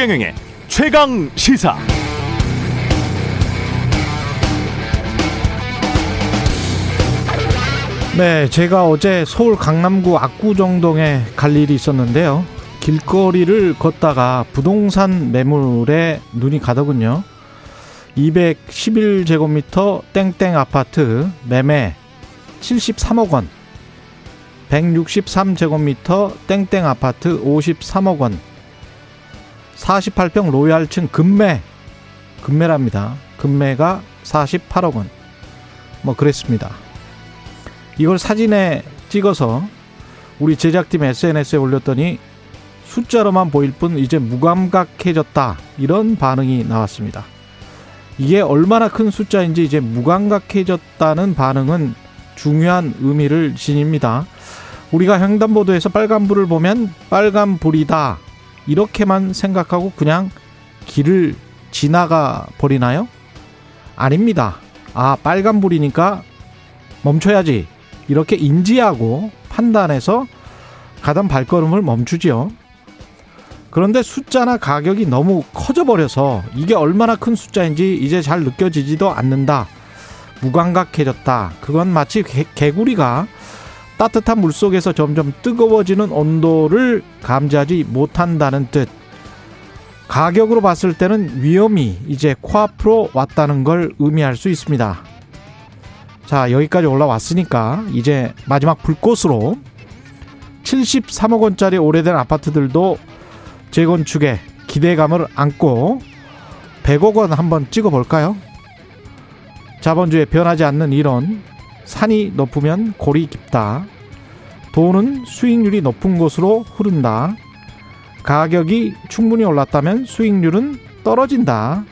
최경영의 최강 시사. 네, 제가 어제 서울 강남구 압구정동에 갈 일이 있었는데요. 길거리를 걷다가 부동산 매물에 눈이 가더군요. 211제곱미터 땡땡 아파트 매매 73억 원. 163제곱미터 땡땡 아파트 53억 원. 48평 로얄층 금매. 금매랍니다. 금매가 48억 원. 뭐 그랬습니다. 이걸 사진에 찍어서 우리 제작팀 SNS에 올렸더니 숫자로만 보일 뿐 이제 무감각해졌다. 이런 반응이 나왔습니다. 이게 얼마나 큰 숫자인지 이제 무감각해졌다는 반응은 중요한 의미를 지닙니다. 우리가 횡단보도에서 빨간불을 보면 빨간불이다. 이렇게만 생각하고 그냥 길을 지나가 버리나요? 아닙니다. 아, 빨간불이니까 멈춰야지. 이렇게 인지하고 판단해서 가던 발걸음을 멈추지요. 그런데 숫자나 가격이 너무 커져버려서 이게 얼마나 큰 숫자인지 이제 잘 느껴지지도 않는다. 무감각해졌다. 그건 마치 개, 개구리가 따뜻한 물 속에서 점점 뜨거워지는 온도를 감지하지 못한다는 뜻. 가격으로 봤을 때는 위험이 이제 코앞으로 왔다는 걸 의미할 수 있습니다. 자, 여기까지 올라왔으니까 이제 마지막 불꽃으로 73억 원짜리 오래된 아파트들도 재건축에 기대감을 안고 100억 원 한번 찍어 볼까요? 자본주의 변하지 않는 이론 산이 높으면 골이 깊다. 돈은 수익률이 높은 곳으로 흐른다. 가격이 충분히 올랐다면 수익률은 떨어진다.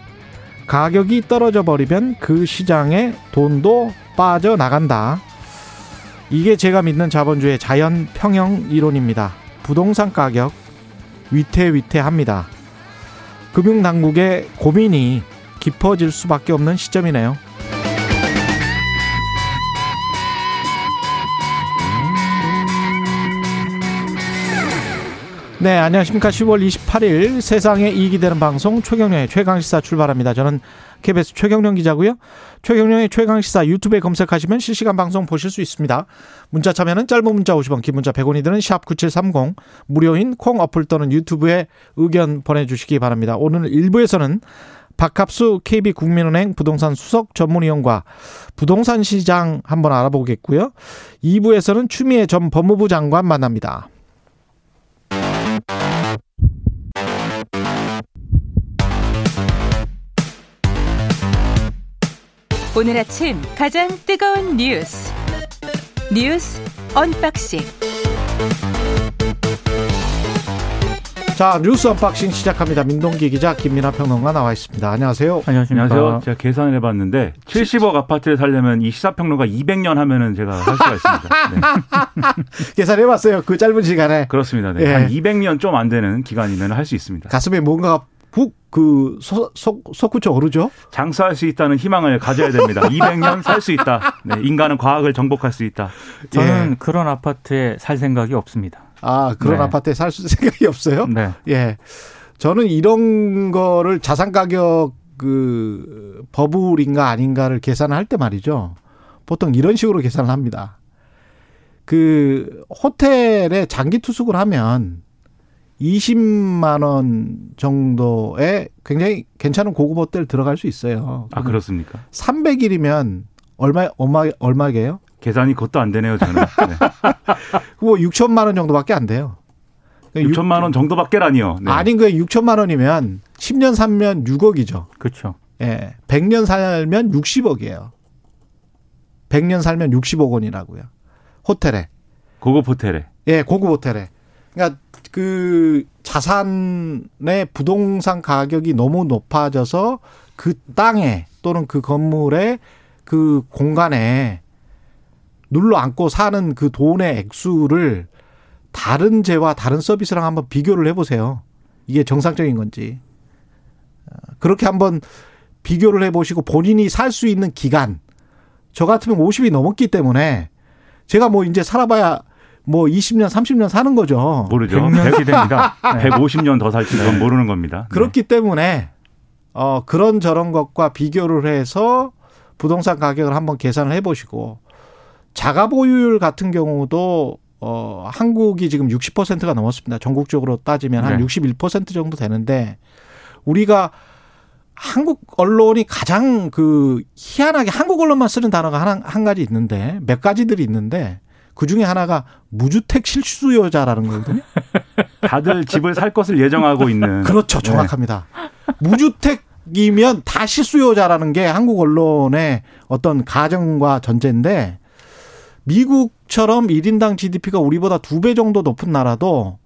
가격이 떨어져 버리면 그 시장에 돈도 빠져나간다. 이게 제가 믿는 자본주의 자연 평형 이론입니다. 부동산 가격 위태위태합니다. 금융당국의 고민이 깊어질 수밖에 없는 시점이네요. 네, 안녕하십니까. 10월 28일 세상에 이익이 되는 방송 최경련의 최강시사 출발합니다. 저는 KBS 최경련 기자고요. 최경련의 최강시사 유튜브에 검색하시면 실시간 방송 보실 수 있습니다. 문자 참여는 짧은 문자 50원, 긴 문자 100원이 드는 샵 9730 무료인 콩 어플 또는 유튜브에 의견 보내주시기 바랍니다. 오늘 1부에서는 박합수 KB국민은행 부동산 수석 전문위원과 부동산 시장 한번 알아보겠고요. 2부에서는 추미애 전 법무부 장관 만납니다. 오늘 아침 가장 뜨거운 뉴스 뉴스 unboxing 자 뉴스 unboxing 시작합니다. 민동기 기자 김민아 평론가 나와 있습니다. 안녕하세요. 안녕하십니까. 안녕하세요. 제가 계산을 해봤는데 70억 아파트를 살려면 이 시사평론가 200년 하면은 제가 할 수가 있습니다. 네. 계산해봤어요. 그 짧은 시간에. 그렇습니다. 네. 예. 한 200년 좀 안 되는 기간이면 할 수 있습니다. 가슴에 뭔가 훅그 솟구쳐 오르죠? 장수할 수 있다는 희망을 가져야 됩니다. 200년 살 수 있다. 네, 인간은 과학을 정복할 수 있다. 저는 예. 그런 아파트에 살 생각이 없습니다. 아 그런 네. 아파트에 살 생각이 없어요? 네. 예. 저는 이런 거를 자산 가격 그 버블인가 아닌가를 계산할 때 말이죠. 보통 이런 식으로 계산을 합니다. 그 호텔에 장기 투숙을 하면 20만 원 정도에 굉장히 괜찮은 고급 호텔 들어갈 수 있어요. 아 그렇습니까? 300일이면 얼마 얼마 얼마게요? 계산이 그것도 안 되네요, 저는. 네. 뭐 6천만 원 정도밖에 안 돼요. 6천만 그러니까 원 정도밖에라니요. 네. 아닌 거예요. 6천만 원이면 10년 살면 6억이죠. 그렇죠. 예. 100년 살면 60억이에요. 100년 살면 60억 원이라고요. 호텔에. 고급 호텔에. 예, 고급 호텔에. 그러니까 그 자산의 부동산 가격이 너무 높아져서 그 땅에 또는 그 건물에 그 공간에 눌러 앉고 사는 그 돈의 액수를 다른 재와 다른 서비스랑 한번 비교를 해보세요. 이게 정상적인 건지. 그렇게 한번 비교를 해보시고 본인이 살 수 있는 기간. 저 같으면 50이 넘었기 때문에 제가 뭐 이제 살아봐야 뭐 20년, 30년 사는 거죠. 모르죠. 100년 시대입니다. 네. 150년 더 살지 그건 모르는 겁니다. 그렇기 때문에 어 그런 저런 것과 비교를 해서 부동산 가격을 한번 계산을 해 보시고 자가 보유율 같은 경우도 어 한국이 지금 60%가 넘었습니다. 전국적으로 따지면 한 네. 61% 정도 되는데 우리가 한국 언론이 가장 그 희한하게 한국 언론만 쓰는 단어가 하나 한 가지 있는데 몇 가지들이 있는데 그 중에 하나가 무주택 실수요자라는 거거든요. 다들 집을 살 것을 예정하고 있는 그렇죠. 네. 정확합니다. 무주택이면 다 실수요자라는 게 한국 언론의 어떤 가정과 전제인데 미국처럼 1인당 GDP가 우리보다 두 배 정도 높은 나라도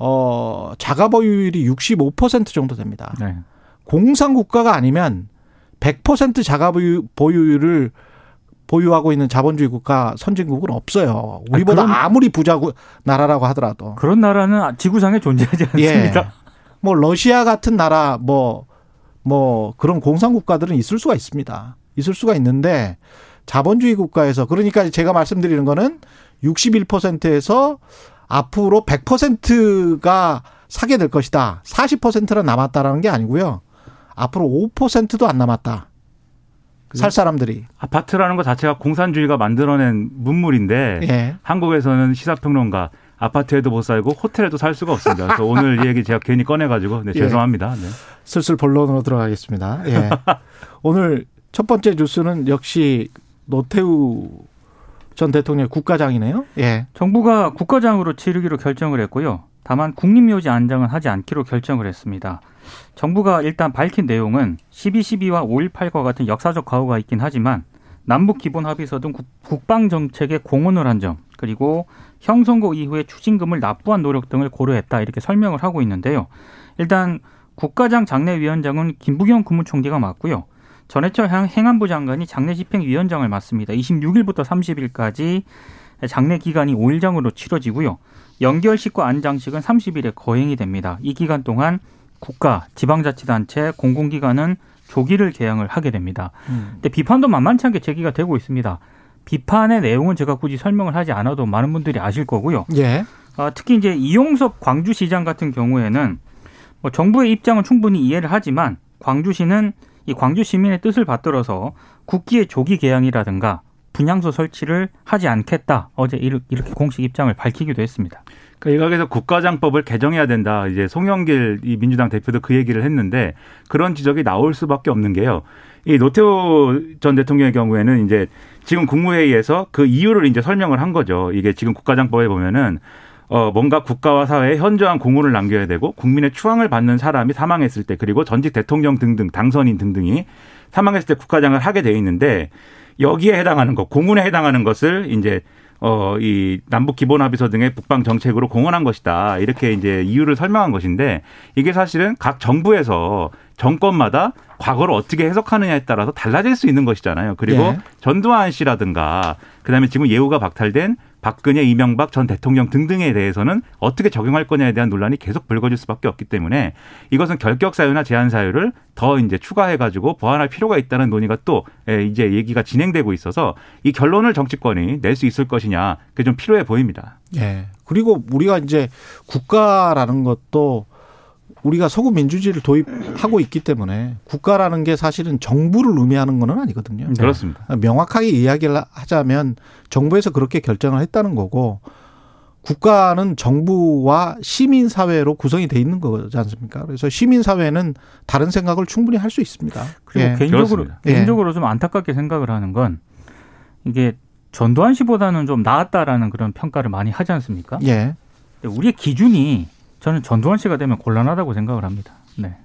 어 자가 보유율이 65% 정도 됩니다. 네. 공산 국가가 아니면 100% 자가 보유, 보유율을 보유하고 있는 자본주의 국가 선진국은 없어요. 우리보다 아, 그럼- 아무리 부자 국- 나라라고 하더라도. 그런 나라는 지구상에 존재하지 예. 않습니다. 뭐 러시아 같은 나라 뭐뭐 그런 공산 국가들은 있을 수가 있습니다. 있을 수가 있는데 자본주의 국가에서 그러니까 제가 말씀드리는 거는 61%에서 앞으로 100%가 사게 될 것이다. 40%는 남았다라는 게 아니고요. 앞으로 5%도 안 남았다. 살 사람들이. 아파트라는 것 자체가 공산주의가 만들어낸 문물인데 예. 한국에서는 시사평론가 아파트에도 못 살고 호텔에도 살 수가 없습니다. 그래서 오늘 이 얘기 제가 괜히 꺼내가지고 네, 예. 죄송합니다. 네. 슬슬 본론으로 들어가겠습니다. 예. 오늘 첫 번째 뉴스는 역시 노태우 전 대통령 의 국가장이네요. 예. 정부가 국가장으로 치르기로 결정을 했고요. 다만 국립묘지 안장은 하지 않기로 결정을 했습니다. 정부가 일단 밝힌 내용은 12.12와 5.18과 같은 역사적 과오가 있긴 하지만 남북 기본 합의서 등 국- 국방 정책에 공헌을 한 점, 그리고 형선고 이후에 추징금을 납부한 노력 등을 고려했다 이렇게 설명을 하고 있는데요. 일단 국가장 장례위원장은 김부겸 국무총리가 맡고요. 전해철 행- 행안부 장관이 장례 집행위원장을 맡습니다. 26일부터 30일까지 장례 기간이 5일장으로 치러지고요. 연결식과 안장식은 30일에 거행이 됩니다. 이 기간 동안 국가, 지방자치단체, 공공기관은 조기를 개항을 하게 됩니다. 근데 비판도 만만치 않게 제기가 되고 있습니다. 비판의 내용은 제가 굳이 설명을 하지 않아도 많은 분들이 아실 거고요. 예. 아, 특히 이제 이용섭 광주시장 같은 경우에는 뭐 정부의 입장은 충분히 이해를 하지만 광주시는 이 광주 시민의 뜻을 받들어서 국기의 조기 개항이라든가 분향소 설치를 하지 않겠다. 어제 이렇게 공식 입장을 밝히기도 했습니다. 그러니까 일각에서 국가장법을 개정해야 된다. 이제 송영길 이 민주당 대표도 그 얘기를 했는데 그런 지적이 나올 수밖에 없는 게요. 이 노태우 전 대통령의 경우에는 이제 지금 국무회의에서 그 이유를 이제 설명을 한 거죠. 이게 지금 국가장법에 보면은 어 뭔가 국가와 사회에 현저한 공헌을 남겨야 되고 국민의 추앙을 받는 사람이 사망했을 때 그리고 전직 대통령 등등 당선인 등등이 사망했을 때 국가장을 하게 돼 있는데 여기에 해당하는 것, 공훈에 해당하는 것을 이제 어, 이 남북 기본 합의서 등의 북방 정책으로 공헌한 것이다. 이렇게 이제 이유를 설명한 것인데 이게 사실은 각 정부에서 정권마다 과거를 어떻게 해석하느냐에 따라서 달라질 수 있는 것이잖아요. 그리고 예. 전두환 씨라든가 그다음에 지금 예우가 박탈된 박근혜, 이명박 전 대통령 등등에 대해서는 어떻게 적용할 거냐에 대한 논란이 계속 불거질 수밖에 없기 때문에 이것은 결격 사유나 제한 사유를 더 이제 추가해 가지고 보완할 필요가 있다는 논의가 또 예, 이제 얘기가 진행되고 있어서 이 결론을 정치권이 낼 수 있을 것이냐 그게 좀 필요해 보입니다. 예. 그리고 우리가 이제 국가라는 것도 우리가 서구 민주주의를 도입하고 있기 때문에 국가라는 게 사실은 정부를 의미하는 건 아니거든요. 그렇습니다. 명확하게 이야기를 하자면 정부에서 그렇게 결정을 했다는 거고 국가는 정부와 시민 사회로 구성이 돼 있는 거지 않습니까? 그래서 시민 사회는 다른 생각을 충분히 할 수 있습니다. 그리고 예. 개인적으로 그렇습니다. 개인적으로 좀 안타깝게 생각을 하는 건 이게 전두환 씨보다는 좀 나았다라는 그런 평가를 많이 하지 않습니까? 예. 우리의 기준이 저는 전두환 씨가 되면 곤란하다고 생각을 합니다. 네.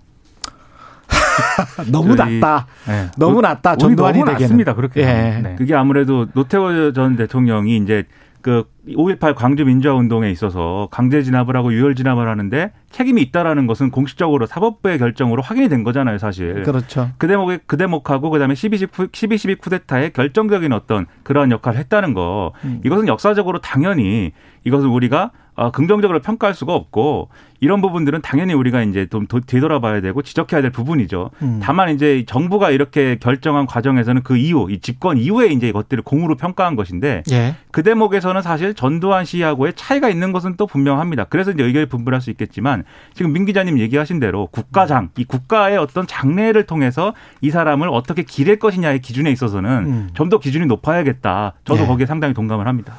너무 저희- 낮다. 네. 너무 낮다. 우리 전두환이 너무. 낮습니다. 그렇게. 예. 네. 그게 아무래도 노태우 전 대통령이 이제 그 5.18 광주 민주화 운동에 있어서 강제 진압을 하고 유혈 진압을 하는데 책임이 있다라는 것은 공식적으로 사법부의 결정으로 확인이 된 거잖아요, 사실. 그렇죠. 그 대목에 그 대목하고 그다음에 12.12 쿠- 12.12 쿠데타의 결정적인 어떤 그러한 역할을 했다는 거 음. 이것은 역사적으로 당연히 이것은 우리가 어, 긍정적으로 평가할 수가 없고 이런 부분들은 당연히 우리가 이제 좀 되돌아봐야 되고 지적해야 될 부분이죠. 음. 다만 이제 정부가 이렇게 결정한 과정에서는 그 이후 이 집권 이후에 이제 이것들을 공으로 평가한 것인데 예. 그 대목에서는 사실 전두환 씨하고의 차이가 있는 것은 또 분명합니다. 그래서 이제 의견이 분분할 수 있겠지만 지금 민 기자님 얘기하신 대로 국가장 이 국가의 어떤 장례를 통해서 이 사람을 어떻게 기릴 것이냐의 기준에 있어서는 음. 좀더 기준이 높아야겠다. 저도 예. 거기에 상당히 동감을 합니다.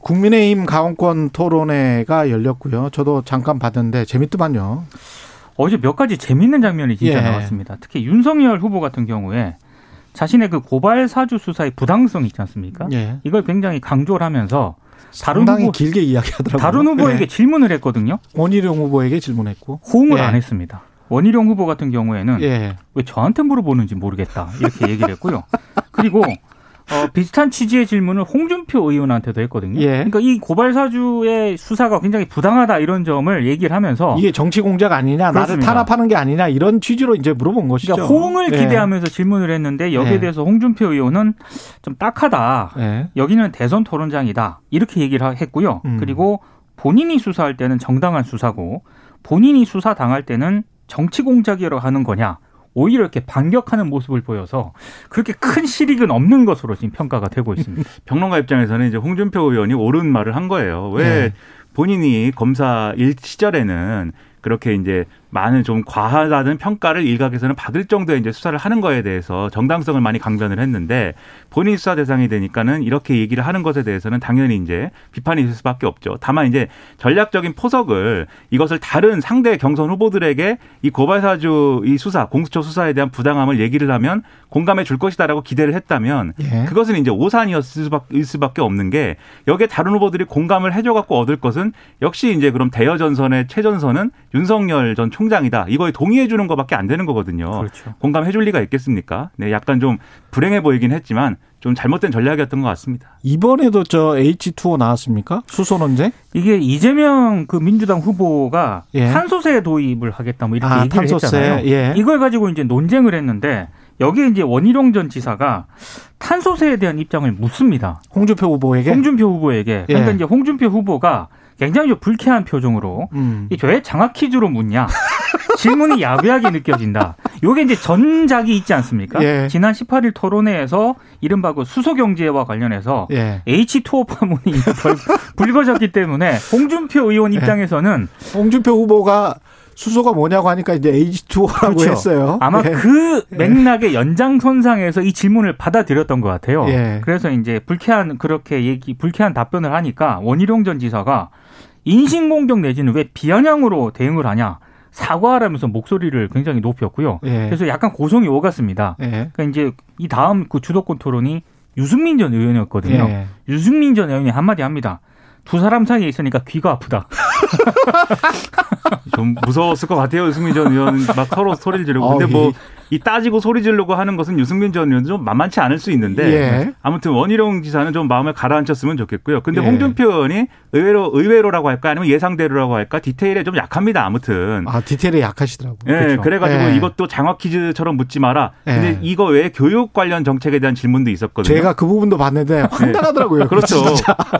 국민의힘 강원권 토론회가 열렸고요. 저도 잠깐 봤는데 재밌더만요. 어제 몇 가지 재밌는 장면이 진짜 예. 나왔습니다. 특히 윤석열 후보 같은 경우에 자신의 그 고발 사주 수사의 부당성 있지 않습니까? 예. 이걸 굉장히 강조를 하면서 다른 후보 길게 이야기하더라고요. 다른 후보에게 예. 질문을 했거든요. 원희룡 후보에게 질문했고 호응을 예. 안 했습니다. 원희룡 후보 같은 경우에는 예. 왜 저한테 물어보는지 모르겠다 이렇게 얘기를 했고요. 그리고 어, 비슷한 취지의 질문을 홍준표 의원한테도 했거든요. 예. 그러니까 이 고발 사주의 수사가 굉장히 부당하다 이런 점을 얘기를 하면서 이게 정치 공작 아니냐, 그렇습니다. 나를 탄압하는 게 아니냐 이런 취지로 이제 물어본 것이죠. 그러니까 호응을 예. 기대하면서 질문을 했는데 여기에 예. 대해서 홍준표 의원은 좀 딱하다. 예. 여기는 대선 토론장이다 이렇게 얘기를 했고요. 음. 그리고 본인이 수사할 때는 정당한 수사고 본인이 수사 당할 때는 정치 공작이라고 하는 거냐. 오히려 이렇게 반격하는 모습을 보여서 그렇게 큰 실익은 없는 것으로 지금 평가가 되고 있습니다. 평론가 입장에서는 이제 홍준표 의원이 옳은 말을 한 거예요. 왜 네. 본인이 검사 일 시절에는 그렇게 이제 많은 좀 과하다는 평가를 일각에서는 받을 정도의 이제 수사를 하는 거에 대해서 정당성을 많이 강변을 했는데 본인 수사 대상이 되니까는 이렇게 얘기를 하는 것에 대해서는 당연히 이제 비판이 있을 수밖에 없죠. 다만 이제 전략적인 포석을 이것을 다른 상대 경선 후보들에게 이 고발사주 이 수사 공수처 수사에 대한 부당함을 얘기를 하면 공감해 줄 것이다라고 기대를 했다면 예. 그것은 이제 오산이었을 수밖에, 수밖에 없는 게 여기에 다른 후보들이 공감을 해줘 갖고 얻을 것은 역시 이제 그럼 대여 전선의 최전선은 윤석열 전 총장이다. 이거에 동의해 주는 것밖에 안 되는 거거든요. 그렇죠. 공감해 줄 리가 있겠습니까? 네, 약간 좀 불행해 보이긴 했지만 좀 잘못된 전략이었던 것 같습니다. 이번에도 저 H2O 나왔습니까? 수소 논쟁? 이게 이재명 그 민주당 후보가 예. 탄소세 도입을 하겠다 뭐 이렇게 아, 얘기를 탄소세. 했잖아요. 예. 이걸 가지고 이제 논쟁을 했는데 여기에 이제 원희룡 전 지사가 탄소세에 대한 입장을 묻습니다. 홍준표 후보에게? 홍준표 후보에게. 그러니까 예. 이제 홍준표 후보가 굉장히 좀 불쾌한 표정으로 음. 이왜 장학 퀴즈로 묻냐 질문이 야비하게 느껴진다. 요게 이제 전작이 있지 않습니까? 예. 지난 18일 토론회에서 이른바 그 수소 경제와 관련해서 예. H2O 파문이 불거졌기 때문에 홍준표 의원 예. 입장에서는 홍준표 후보가 수소가 뭐냐고 하니까 이제 H2O라고 그렇죠. 했어요. 아마 예. 그 예. 맥락의 연장선상에서 이 질문을 받아들였던 것 같아요. 예. 그래서 이제 불쾌한 그렇게 얘기 불쾌한 답변을 하니까 원희룡 전 지사가 인신공격 내지는 왜 비아냥으로 대응을 하냐. 사과하라면서 목소리를 굉장히 높였고요. 예. 그래서 약간 고성이 오갔습니다. 예. 그러니까 이제 이 다음 그 주도권 토론이 유승민 전 의원이었거든요. 예. 유승민 전 의원이 한마디 합니다. 두 사람 사이에 있으니까 귀가 아프다. 좀 무서웠을 것 같아요. 유승민 전 의원 막 서로 소리를 지르고. 근데 뭐 이 따지고 소리 지르고 하는 것은 유승민 전 의원도 좀 만만치 않을 수 있는데 예. 아무튼 원희룡 지사는 좀 마음을 가라앉혔으면 좋겠고요. 근데 예. 홍준표 의원이 의외로 의외로라고 할까 아니면 예상대로라고 할까 디테일에 좀 약합니다. 아무튼. 아 디테일에 약하시더라고요. 예. 그렇죠. 그래가지고 예. 이것도 장학 퀴즈처럼 묻지 마라. 근데 예. 이거 외에 교육 관련 정책에 대한 질문도 있었거든요. 제가 그 부분도 봤는데 황당하더라고요. 그렇죠.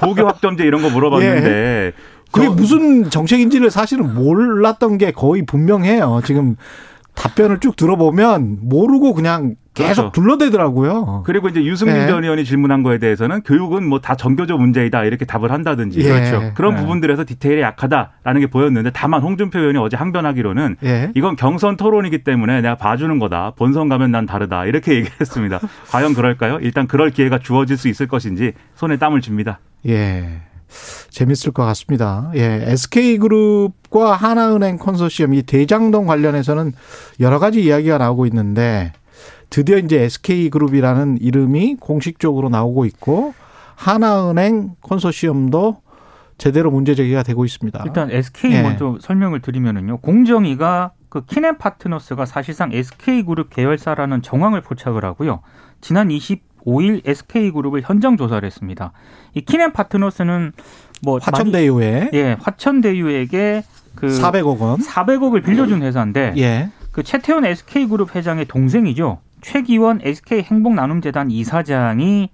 고교 학점제 이런 거 물어봤는데. 예. 그게 무슨 정책인지를 사실은 몰랐던 게 거의 분명해요. 지금 답변을 쭉 들어보면 모르고 그냥 계속 그렇죠. 둘러대더라고요. 그리고 이제 유승민 네. 전 의원이 질문한 거에 대해서는 교육은 뭐다 정교조 문제이다 이렇게 답을 한다든지 예. 그렇죠. 그런 네. 부분들에서 디테일이 약하다라는 게 보였는데 다만 홍준표 의원이 어제 항변하기로는 예. 이건 경선 토론이기 때문에 내가 봐주는 거다. 본선 가면 난 다르다 이렇게 얘기를 했습니다. 과연 그럴까요? 일단 그럴 기회가 주어질 수 있을 것인지 손에 땀을 줍니다. 예. 재밌을 것 같습니다. 예, SK그룹과 하나은행 컨소시엄 이 대장동 관련해서는 여러 가지 이야기가 나오고 있는데 드디어 이제 SK그룹이라는 이름이 공식적으로 나오고 있고 하나은행 컨소시엄도 제대로 문제 제기가 되고 있습니다. 일단 SK 예. 먼저 설명을 드리면은요. 공정위가 그 키넨 파트너스가 사실상 SK그룹 계열사라는 정황을 포착을 하고요. 지난 20 5일 SK그룹을 현장 조사를 했습니다. 이 키넨 파트너스는 뭐 화천대유에 예, 화천대유에게 그 400억 원 400억을 빌려준 회사인데 예. 그 최태원 SK그룹 회장의 동생이죠. 최기원 SK 행복나눔재단 이사장이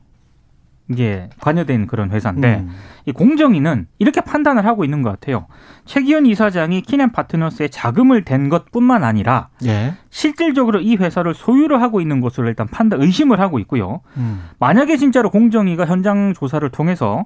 이제 관여된 그런 회사인데 음. 이 공정위는 이렇게 판단을 하고 있는 것 같아요. 최기현 이사장이 키넨 파트너스에 자금을 댄 것뿐만 아니라 예. 실질적으로 이 회사를 소유를 하고 있는 것으로 일단 판단 의심을 하고 있고요. 음. 만약에 진짜로 공정위가 현장 조사를 통해서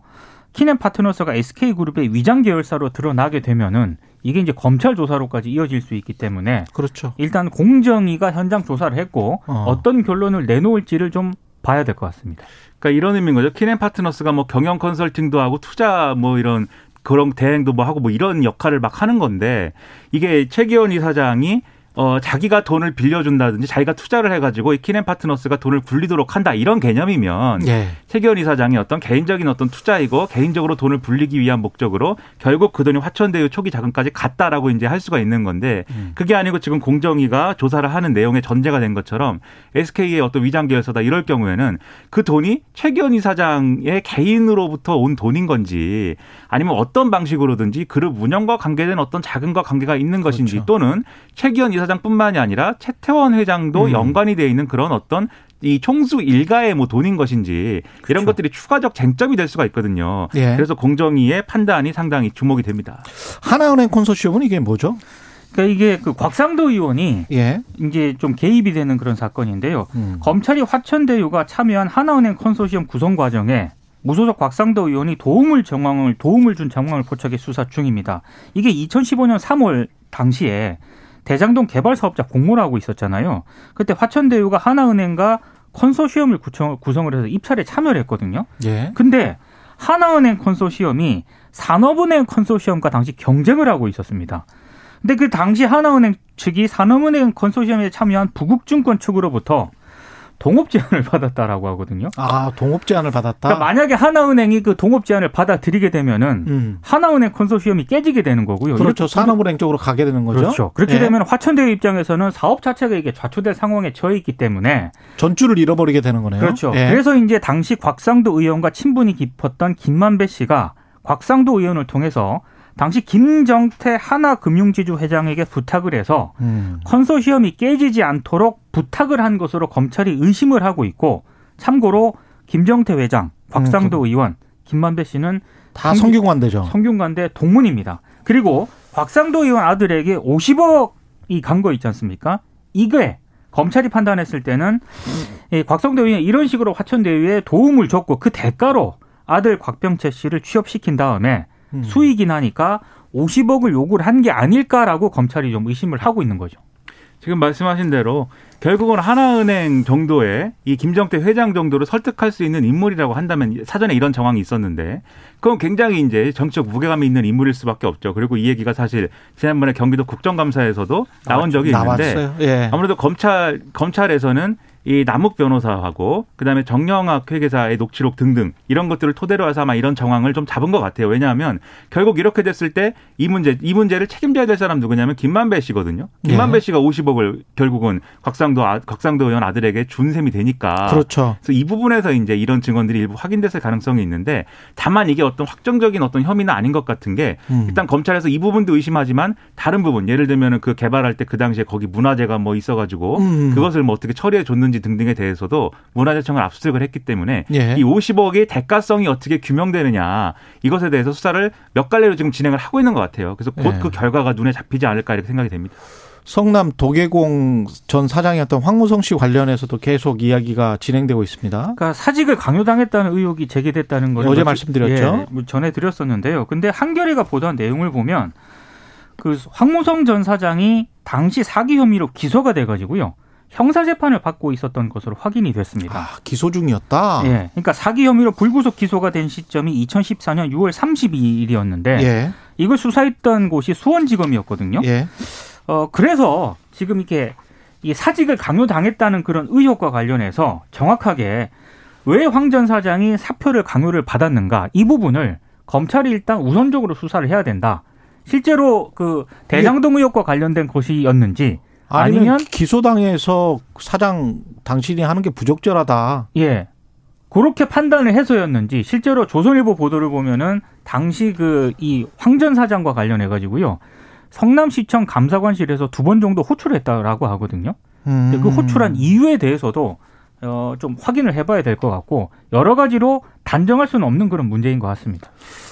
키넨 파트너스가 SK 그룹의 위장 계열사로 드러나게 되면은 이게 이제 검찰 조사로까지 이어질 수 있기 때문에 그렇죠. 일단 공정위가 현장 조사를 했고 어. 어. 떤 결론을 내놓을지를 좀 봐야 될 것 같습니다. 그러니까 이런 의미인 거죠. 키넨 파트너스가 뭐 경영 컨설팅도 하고 투자 뭐 이런 그런 대행도 뭐 하고 뭐 이런 역할을 막 하는 건데 이게 최기원 이사장이 어 자기가 돈을 빌려준다든지 자기가 투자를 해가지고 이 키넨 파트너스가 돈을 굴리도록 한다 이런 개념이면 예. 최기원 이사장이 어떤 개인적인 어떤 투자이고 개인적으로 돈을 불리기 위한 목적으로 결국 그 돈이 화천대유 초기 자금까지 갔다라고 이제 할 수가 있는 건데 그게 아니고 지금 공정위가 조사를 하는 내용에 전제가 된 것처럼 SK의 어떤 위장 계열사다 이럴 경우에는 그 돈이 최기원 이사장의 개인으로부터 온 돈인 건지 아니면 어떤 방식으로든지 그룹 운영과 관계된 어떤 자금과 관계가 있는 것인지 그렇죠. 또는 최기원 이사 장뿐만이 아니라 최태원 회장도 음. 연관이 돼 있는 그런 어떤 이 총수 일가의 뭐 돈인 것인지 이런 것들이 추가적 쟁점이 될 수가 있거든요. 그렇죠. 예. 그래서 공정위의 판단이 상당히 주목이 됩니다. 하나은행 콘소시엄은 이게 뭐죠? 그러니까 이게 그 곽상도 의원이 예. 이제 좀 개입이 되는 그런 사건인데요. 음. 검찰이 화천대유가 참여한 하나은행 컨소시엄 구성 과정에 무소속 곽상도 의원이 도움을 정황을 도움을 준 정황을 포착해 수사 중입니다. 이게 2015년 3월 당시에 대장동 개발 사업자 공모를 하고 있었잖아요. 그때 화천대유가 하나은행과 컨소시엄을 구청, 구성을 해서 입찰에 참여를 했거든요. 예. 근데 하나은행 컨소시엄이 산업은행 컨소시엄과 당시 경쟁을 하고 있었습니다. 근데 그 당시 하나은행 측이 산업은행 컨소시엄에 참여한 부국증권 측으로부터 동업 제안을 받았다라고 하거든요. 아, 동업 제안을 받았다. 그러니까 만약에 하나은행이 그 동업 제안을 받아들이게 되면은 음. 하나은행 컨소시엄이 깨지게 되는 거고요. 그렇죠. 산업은행 쪽으로 가게 되는 거죠. 그렇죠. 그렇게 예. 되면 화천대유 입장에서는 사업 자체가 이게 좌초될 상황에 처해 있기 때문에 전주를 잃어버리게 되는 거네요. 그렇죠. 예. 그래서 이제 당시 곽상도 의원과 친분이 깊었던 김만배 씨가 곽상도 의원을 통해서 당시 김정태 하나금융지주 회장에게 부탁을 해서 음. 컨소시엄이 깨지지 않도록 부탁을 한 것으로 검찰이 의심을 하고 있고 참고로 김정태 회장, 곽상도 의원, 김만배 씨는 다 성균관대죠. 성균관대 동문입니다. 그리고 곽상도 의원 아들에게 50억이 간 거 있지 않습니까? 이게 검찰이 판단했을 때는 이 곽상도 의원이 이런 식으로 화천대유에 도움을 줬고 그 대가로 아들 곽병채 씨를 취업시킨 다음에 음. 수익이 나니까 50억을 요구를 한 게 아닐까라고 검찰이 좀 의심을 하고 있는 거죠. 지금 말씀하신 대로 결국은 하나은행 정도의 이 김정태 회장 정도를 설득할 수 있는 인물이라고 한다면 사전에 이런 정황이 있었는데 그건 굉장히 이제 정치적 무게감이 있는 인물일 수밖에 없죠. 그리고 이 얘기가 사실 지난번에 경기도 국정감사에서도 나온 적이 있는데. 예. 아무래도 검찰 검찰에서는 이 남욱 변호사하고 그다음에 정영학 회계사의 녹취록 등등 이런 것들을 토대로 해서 아마 이런 정황을 좀 잡은 것 같아요. 왜냐하면 결국 이렇게 됐을 때 이 문제 이 문제를 책임져야 될 사람 누구냐면 김만배 씨거든요. 김만배 예. 씨가 50억을 결국은 곽상도 아, 곽상도 의원 아들에게 준 셈이 되니까. 그렇죠. 그래서 이 부분에서 이제 이런 증언들이 일부 확인됐을 가능성이 있는데 다만 이게 어떤 확정적인 어떤 혐의는 아닌 것 같은 게 음. 일단 검찰에서 이 부분도 의심하지만 다른 부분 예를 들면은 그 개발할 때 그 당시에 거기 문화재가 뭐 있어가지고 음. 그것을 뭐 어떻게 처리해 줬는 지 등등에 대해서도 문화재청을 압수수색을 했기 때문에 예. 이 50억의 대가성이 어떻게 규명되느냐 이것에 대해서 수사를 몇 갈래로 지금 진행을 하고 있는 것 같아요. 그래서 곧 예. 그 결과가 눈에 잡히지 않을까 이렇게 생각이 됩니다. 성남 도계공 전 사장이었던 황무성 씨 관련해서도 계속 이야기가 진행되고 있습니다. 그러니까 사직을 강요당했다는 의혹이 제기됐다는 걸 어제 뭐- 말씀드렸죠. 예, 뭐 전해 드렸었는데요. 근데 한겨레가 보도한 내용을 보면 그 황무성 전 사장이 당시 사기 혐의로 기소가 돼 가지고요 형사 재판을 받고 있었던 것으로 확인이 됐습니다. 아, 기소 중이었다. 예, 그러니까 사기 혐의로 불구속 기소가 된 시점이 2014년 6월 32일이었는데 예. 이걸 수사했던 곳이 수원지검이었거든요. 예. 어, 그래서 지금 이렇게 이 사직을 강요당했다는 그런 의혹과 관련해서 정확하게 왜 황 전 사장이 사표를 강요를 받았는가 이 부분을 검찰이 일단 우선적으로 수사를 해야 된다. 실제로 그 대장동 의혹과 관련된 것이었는지 아니면, 아니면 기소당해서 사장 당신이 하는 게 부적절하다. 예. 그렇게 판단을 해서였는지 실제로 조선일보 보도를 보면은 당시 그 이 황전 사장과 관련해 가지고요. 성남시청 감사관실에서 두 번 정도 호출했다라고 하거든요. 음. 근데 그 호출한 이유에 대해서도 어, 좀 확인을 해봐야 될 것 같고 여러 가지로 단정할 수는 없는 그런 문제인 것 같습니다.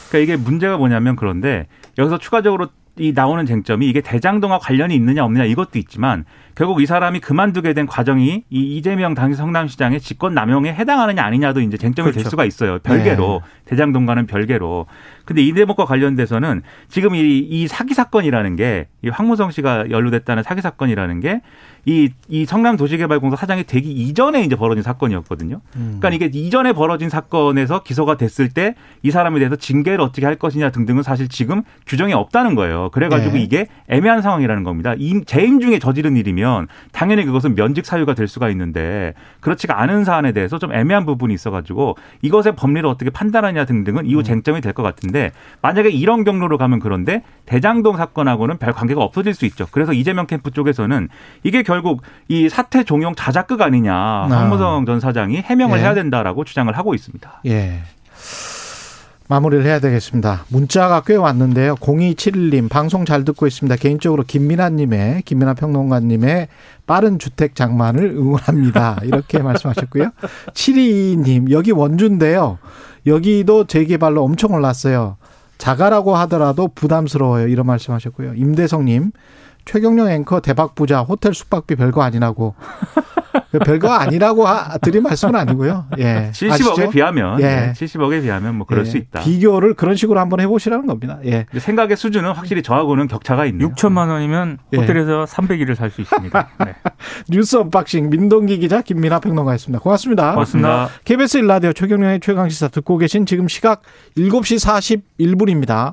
그러니까 이게 문제가 뭐냐면 그런데 여기서 추가적으로 이 나오는 쟁점이 이게 대장동과 관련이 있느냐 없느냐 이것도 있지만 결국 이 사람이 그만두게 된 과정이 이 이재명 당시 성남시장의 직권 남용에 해당하느냐 아니냐도 이제 쟁점이 될 그렇죠. 수가 있어요. 별개로 대장동과는 별개로. 근데 이 대목과 관련돼서는 지금 이, 이 사기 사건이라는 게 이 황무성 씨가 연루됐다는 사기 사건이라는 게 이, 이 성남 도시개발공사 사장이 되기 이전에 이제 벌어진 사건이었거든요. 그러니까 이게 이전에 벌어진 사건에서 기소가 됐을 때 이 사람에 대해서 징계를 어떻게 할 것이냐 등등은 사실 지금 규정이 없다는 거예요. 그래가지고 네. 이게 애매한 상황이라는 겁니다. 임- 재임 중에 저지른 일이면 당연히 그것은 면직 사유가 될 수가 있는데 그렇지가 않은 사안에 대해서 좀 애매한 부분이 있어가지고 이것의 법리를 어떻게 판단하냐 등등은 이후 쟁점이 될 것 같은데 만약에 이런 경로로 가면 그런데 대장동 사건하고는 별 관계가 없어질 수 있죠. 그래서 이재명 캠프 쪽에서는 이게 결국 이 사태 종용 자작극 아니냐 황무성 전 사장이 해명을 예. 해야 된다라고 주장을 하고 있습니다. 예. 마무리를 해야 되겠습니다. 문자가 꽤 왔는데요. 0271님, 방송 잘 듣고 있습니다. 개인적으로 김민아님의, 김민아 평론가님의 빠른 주택 장만을 응원합니다. 이렇게 말씀하셨고요. 722님, 여기 원주인데요. 여기도 재개발로 엄청 올랐어요. 자가라고 하더라도 부담스러워요. 이런 말씀 하셨고요. 임대성님, 최경영 앵커 대박 부자 호텔 숙박비 별거 아니라고. 별거 아니라고 하- 드린 말씀은 아니고요. 예. 70억에 아시죠? 비하면 예. 네, 70억에 비하면 뭐 그럴 예, 수 있다. 비교를 그런 식으로 한번 해보시라는 겁니다. 예. 생각의 수준은 확실히 저하고는 격차가 있네요. 6천만 원이면 예. 호텔에서 300일을 살 수 있습니다. 네. 뉴스 unboxing 민동기 기자 김민아 평론가였습니다. 고맙습니다. 고맙습니다. KBS 일라디오 최경영의 최강 시사 듣고 계신 지금 시각 7시 41분입니다.